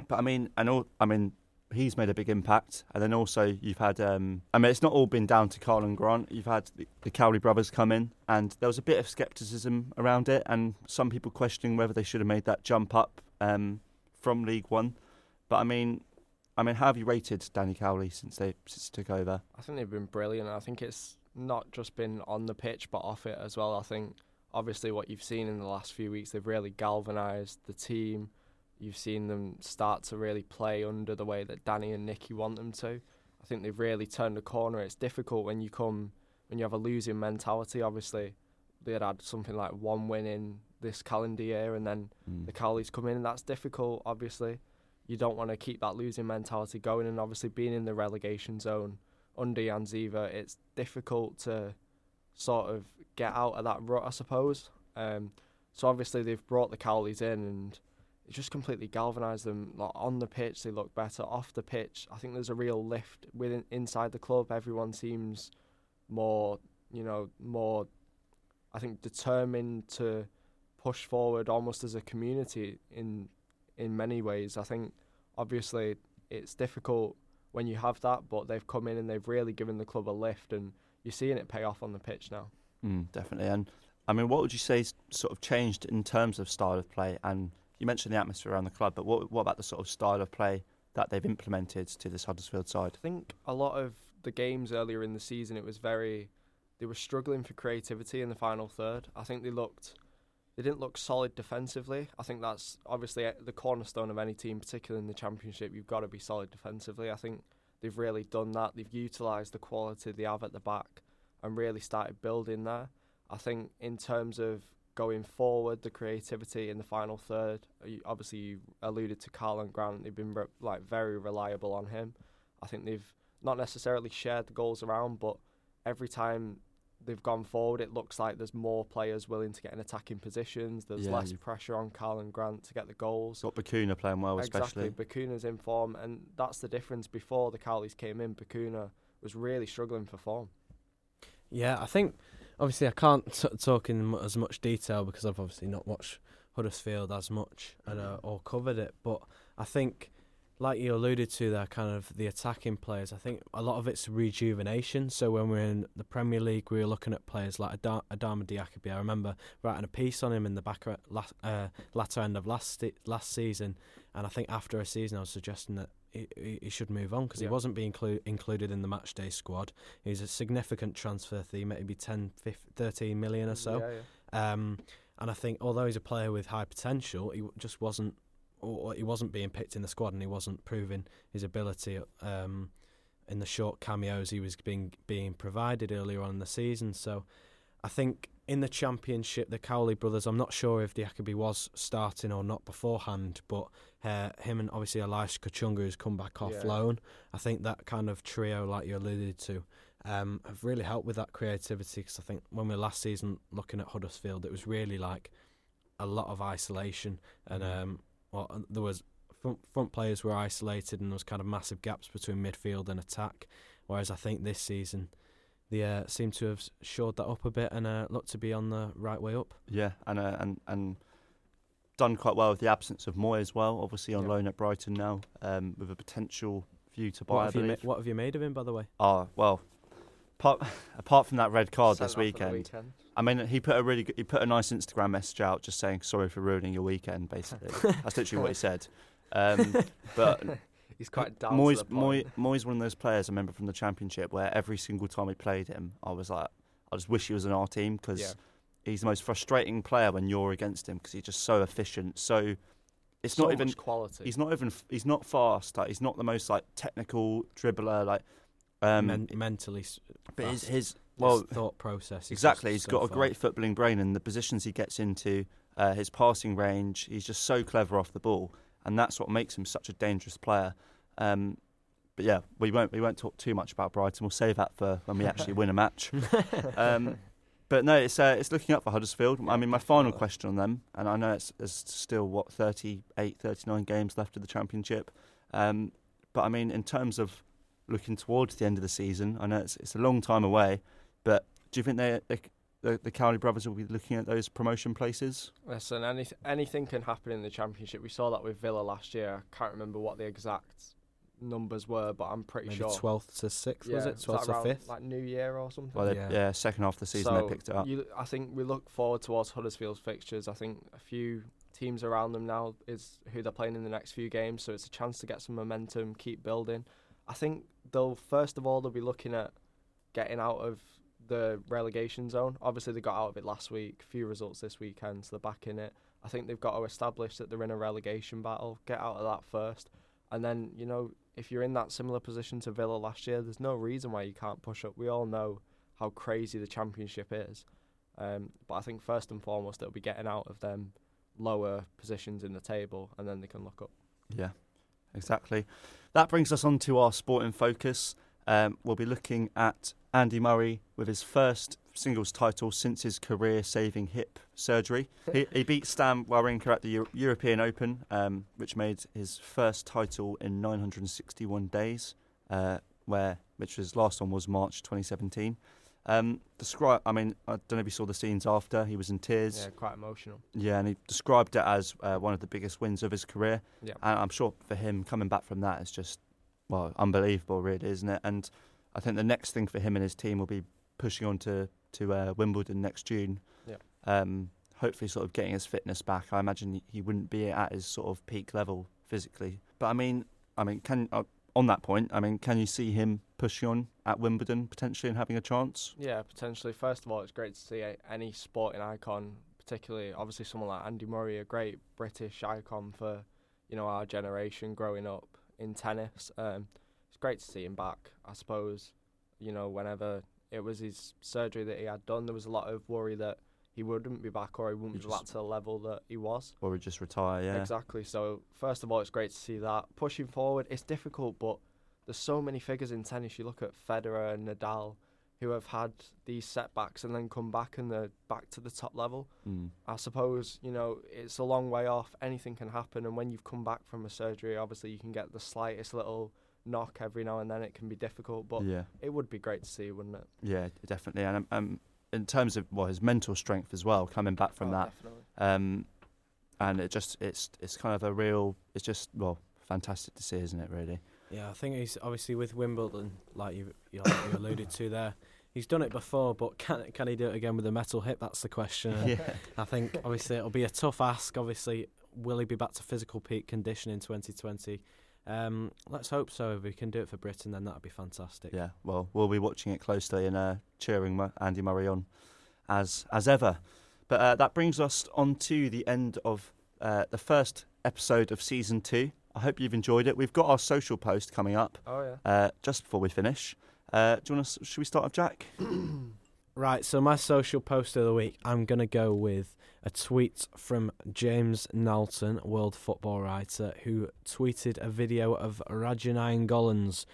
but I mean, and all, I mean, he's made a big impact. And then also you've had, um, I mean, it's not all been down to Karlan Grant. You've had the, the Cowley brothers come in, and there was a bit of scepticism around it, and some people questioning whether they should have made that jump up um, from League One. But I mean, I mean, how have you rated Danny Cowley since they since took over? I think they've been brilliant. I think it's not just been on the pitch but off it as well. I think obviously what you've seen in the last few weeks, they've really galvanised the team. You've seen them start to really play under the way that Danny and Nicky want them to. I think they've really turned the corner. It's difficult when you come when you have a losing mentality. Obviously, they had had something like one win in this calendar year, and then Mm. the Cowleys come in, and that's difficult. Obviously, you don't want to keep that losing mentality going, and obviously being in the relegation zone under Jan Siewert, it's difficult to sort of get out of that rut, I suppose. Um, so obviously they've brought the Cowleys in, and it just completely galvanised them. Like on the pitch, they look better. Off the pitch, I think there's a real lift within inside the club. Everyone seems more, you know, more. I think determined to push forward almost as a community in in many ways. I think obviously it's difficult when you have that, but they've come in and they've really given the club a lift, and you're seeing it pay off on the pitch now. Mm, definitely. And I mean, what would you say sort of changed in terms of style of play? And you mentioned the atmosphere around the club, but what what about the sort of style of play that they've implemented to this Huddersfield side? I think a lot of the games earlier in the season, it was very they were struggling for creativity in the final third. I think they looked they didn't look solid defensively. I think that's obviously eh, the cornerstone of any team, particularly in the championship. You've got to be solid defensively. I think they've really done that. They've utilised the quality they have at the back and really started building there. I think in terms of going forward, the creativity in the final third. Uh, obviously, you alluded to Karlan Grant. They've been re- like very reliable on him. I think they've not necessarily shared the goals around, but every time they've gone forward, it looks like there's more players willing to get in attacking positions. There's Yeah, less pressure on Karlan Grant to get the goals. Got Bacuna playing well, especially. Exactly, Bacuna's in form, and that's the difference. Before the Cowleys came in, Bacuna was really struggling for form. Yeah, I think obviously I can't t- talk in mu- as much detail because I've obviously not watched Huddersfield as much and, uh, or covered it. But I think, like you alluded to, there kind of the attacking players. I think a lot of it's rejuvenation. So when we're in the Premier League, we were looking at players like Adama Adama Diakhaby. I remember writing a piece on him in the back last, uh, latter end of last last season, and I think after a season, I was suggesting that. He, he should move on because Yeah. he wasn't being clu- included in the matchday squad. He's a significant transfer fee, maybe 10, 15, 13 million or so. Yeah, yeah. Um, and I think although he's a player with high potential, he just wasn't, or he wasn't being picked in the squad, and he wasn't proving his ability um, in the short cameos he was being being provided earlier on in the season. So I think in the championship, the Cowley brothers, I'm not sure if the Diakhaby was starting or not beforehand, but uh, him and obviously Elias Kachunga, who's come back off Yeah. loan, I think that kind of trio, like you alluded to, um, have really helped with that creativity. Because I think when we were last season looking at Huddersfield, it was really like a lot of isolation, and Mhm. um, well, there was front, front players were isolated, and there was kind of massive gaps between midfield and attack. Whereas I think this season, they uh, seem to have shored that up a bit and uh, look to be on the right way up. Yeah, and uh, and and done quite well with the absence of Mooy as well. Obviously on Yeah. loan at Brighton now, um, with a potential view to buy. What I have, you ma- what have you made of him, by the way? Oh well, apart apart from that red card Sent this off at the weekend, weekend. I mean, he put a really good, he put a nice Instagram message out just saying sorry for ruining your weekend. Basically, that's literally what he said. Um, but He's quite down Mooy's, to Mooy, point. Mooy's one of those players I remember from the championship where every single time we played him, I was like, I just wish he was in our team because Yeah. He's the most frustrating player when you're against him because he's just so efficient. So it's so not even quality. he's not even he's not fast. Like he's not the most like technical dribbler. Like um, Men- mentally, s- but his his well, well thought process. is exactly just he's so got a far. great footballing brain and the positions he gets into, uh, his passing range. He's just so clever off the ball, and that's what makes him such a dangerous player. Um, but yeah, we won't we won't talk too much about Brighton. We'll save that for when we actually win a match. Um, but no, it's uh, it's looking up for Huddersfield. I mean, my final question on them, and I know it's there's still what 38, 39 games left of the championship. Um, but I mean, in terms of looking towards the end of the season, I know it's it's a long time away. But do you think they, they the the Cowley brothers will be looking at those promotion places? Listen, any, anything can happen in the championship. We saw that with Villa last year. I can't remember what the exact numbers were, but I'm pretty Maybe sure. twelfth to sixth, yeah, was it? Twelfth to fifth. Like New Year or something. Well, they, yeah. Yeah. second half of the season so they picked it up. You, I think we look forward towards Huddersfield's fixtures. I think a few teams around them now is who they're playing in the next few games, so it's a chance to get some momentum, keep building. I think they'll first of all they'll be looking at getting out of the relegation zone. Obviously they got out of it last week. Few results this weekend, so they're back in it. I think they've got to establish that they're in a relegation battle. Get out of that first, and then you know if you're in that similar position to Villa last year, there's no reason why you can't push up. We all know how crazy the championship is. Um, but I think first and foremost, it'll be getting out of them lower positions in the table, and then they can look up. Yeah, exactly. That brings us on to our sporting focus. Um, we'll be looking at Andy Murray with his first singles title since his career-saving hip surgery. he, he beat Stan Wawrinka at the Euro- European Open, um, which made his first title in 961 days, uh, where which his last one was March 2017. Um, describe. I mean, I don't know if you saw the scenes after. He was in tears. Yeah, quite emotional. Yeah, and he described it as uh, one of the biggest wins of his career. Yeah. And I'm sure for him coming back from that is just well unbelievable, really, isn't it? And I think the next thing for him and his team will be pushing on to to uh, Wimbledon next June. Yeah. Um, hopefully, sort of getting his fitness back. I imagine he- wouldn't be at his sort of peak level physically. But I mean, I mean, can uh, on that point, I mean, can you see him pushing on at Wimbledon potentially and having a chance? Yeah, potentially. First of all, it's great to see any sporting icon, particularly obviously someone like Andy Murray, a great British icon for you know our generation growing up in tennis. Um, it's great to see him back. I suppose you know whenever it was his surgery that he had done, there was a lot of worry that he wouldn't be back or he wouldn't He be back to the level that he was. Or would just retire? Yeah. Exactly. So first of all, it's great to see that pushing forward. It's difficult, but there's so many figures in tennis. You look at Federer and Nadal, who have had these setbacks and then come back and they're back to the top level. Mm. I suppose you know it's a long way off. Anything can happen, and when you've come back from a surgery, obviously you can get the slightest little knock every now and then. It can be difficult, but yeah. it would be great to see, wouldn't it? Yeah, definitely. And um, um, in terms of well, his mental strength as well, coming back from Oh, that, definitely. um, and it just it's it's kind of a real. It's just well, fantastic to see, isn't it? Really. Yeah, I think he's obviously with Wimbledon, like you, you, like you alluded to there. He's done it before, but can can he do it again with a metal hip? That's the question. Yeah. I think obviously it'll be a tough ask. Obviously, will he be back to physical peak condition in 2020? Um, let's hope so. If he can do it for Britain, then that'd be fantastic. Yeah. Well, we'll be watching it closely and uh, cheering Andy Murray on, as as ever. But uh, that brings us on to the end of uh, the first episode of season two. I hope you've enjoyed it. We've got our social post coming up Oh yeah. uh, just before we finish. Uh, do you want to? Should we start with Jack? Right, so my social post of the week, I'm going to go with a tweet from James Knowlton, world football writer, who tweeted a video of Radja Nainggolan's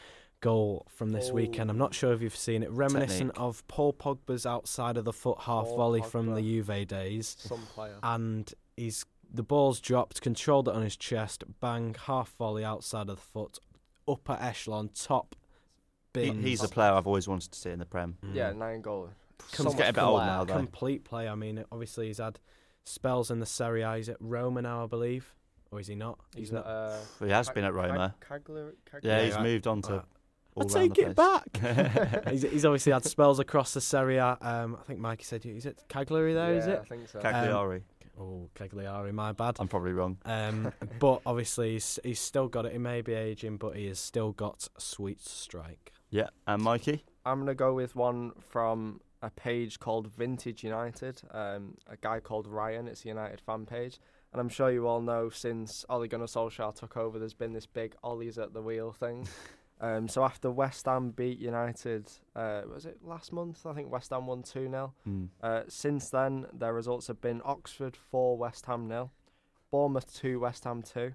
goal from this Oh. weekend. I'm not sure if you've seen it, reminiscent Technique. of Paul Pogba's outside of the foot half Paul volley from the Juve days. Some player. And he's the ball's dropped, controlled it on his chest, bang, half volley outside of the foot, upper echelon, top He, he's a player I've always wanted to see in the Prem. Yeah, nine goals. Comes So getting a much bit old now, though. complete play. I mean, obviously he's had spells in the Serie A. He's at Roma now, I believe, or is he not? He's, not. Uh, He has Cag- been at Roma. Cag- Cagler- Cagler- Yeah, Yeah, he's right. moved on to. Right. I round take it place. back. he's, he's obviously had spells across the Serie A. Um, I think Mikey said, "Is it Cagliari there? Is yeah, it?" I think so. Cagliari. Oh, Cagliari, my bad. I'm probably wrong. Um, but obviously he's, he's still got it. He may be aging, but he has still got a sweet strike. Yeah, and Mikey. I'm gonna go with one from a page called Vintage United. Um, a guy called Ryan. It's a United fan page, and I'm sure you all know since Ole Gunnar Solskjaer took over, there's been this big Ole's at the wheel thing. um, so after West Ham beat United, uh, was it last month? I think West Ham won two 0 Mm. uh, Since then, their results have been Oxford four, West Ham nil, Bournemouth two, West Ham two.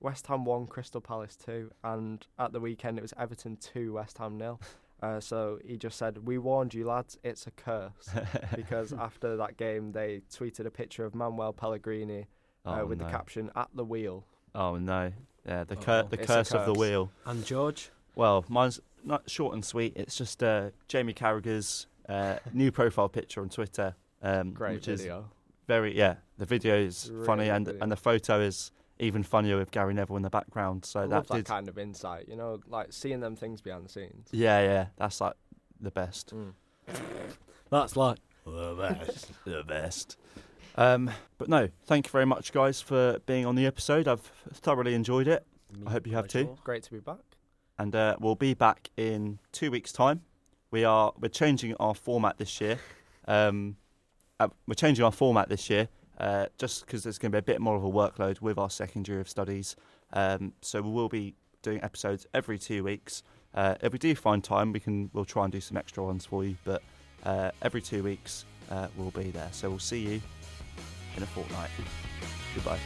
West Ham one, Crystal Palace two, and at the weekend it was Everton two, West Ham nil. Uh, so he just said, "We warned you, lads. It's a curse." because after that game, they tweeted a picture of Manuel Pellegrini uh, oh, with no. the caption "At the wheel." Oh no. Yeah, the Uh-oh. cur- the It's a curse of the wheel. And George, Well, mine's not short and sweet. It's just uh, Jamie Carragher's uh, new profile picture on Twitter. Um, Great which is video. very yeah. The video is Really funny and video. and the photo is even funnier with Gary Neville in the background. So I that love that did. kind of insight. You know, like seeing them things behind the scenes. Yeah, yeah. That's like the best. Mm. that's like The best. the best. Um, but no, thank you very much, guys, for being on the episode. I've thoroughly enjoyed it, I hope you have too. Great to be back. and uh, we'll be back in two weeks' time. We are we're changing our format this year. Um, uh, we're changing our format this year uh, just because there's going to be a bit more of a workload with our second year of studies. Um, so we will be doing episodes every two weeks. Uh, if we do find time, we can we'll try and do some extra ones for you. But uh, every two weeks uh, we'll be there. So we'll see you in a fortnight. Goodbye.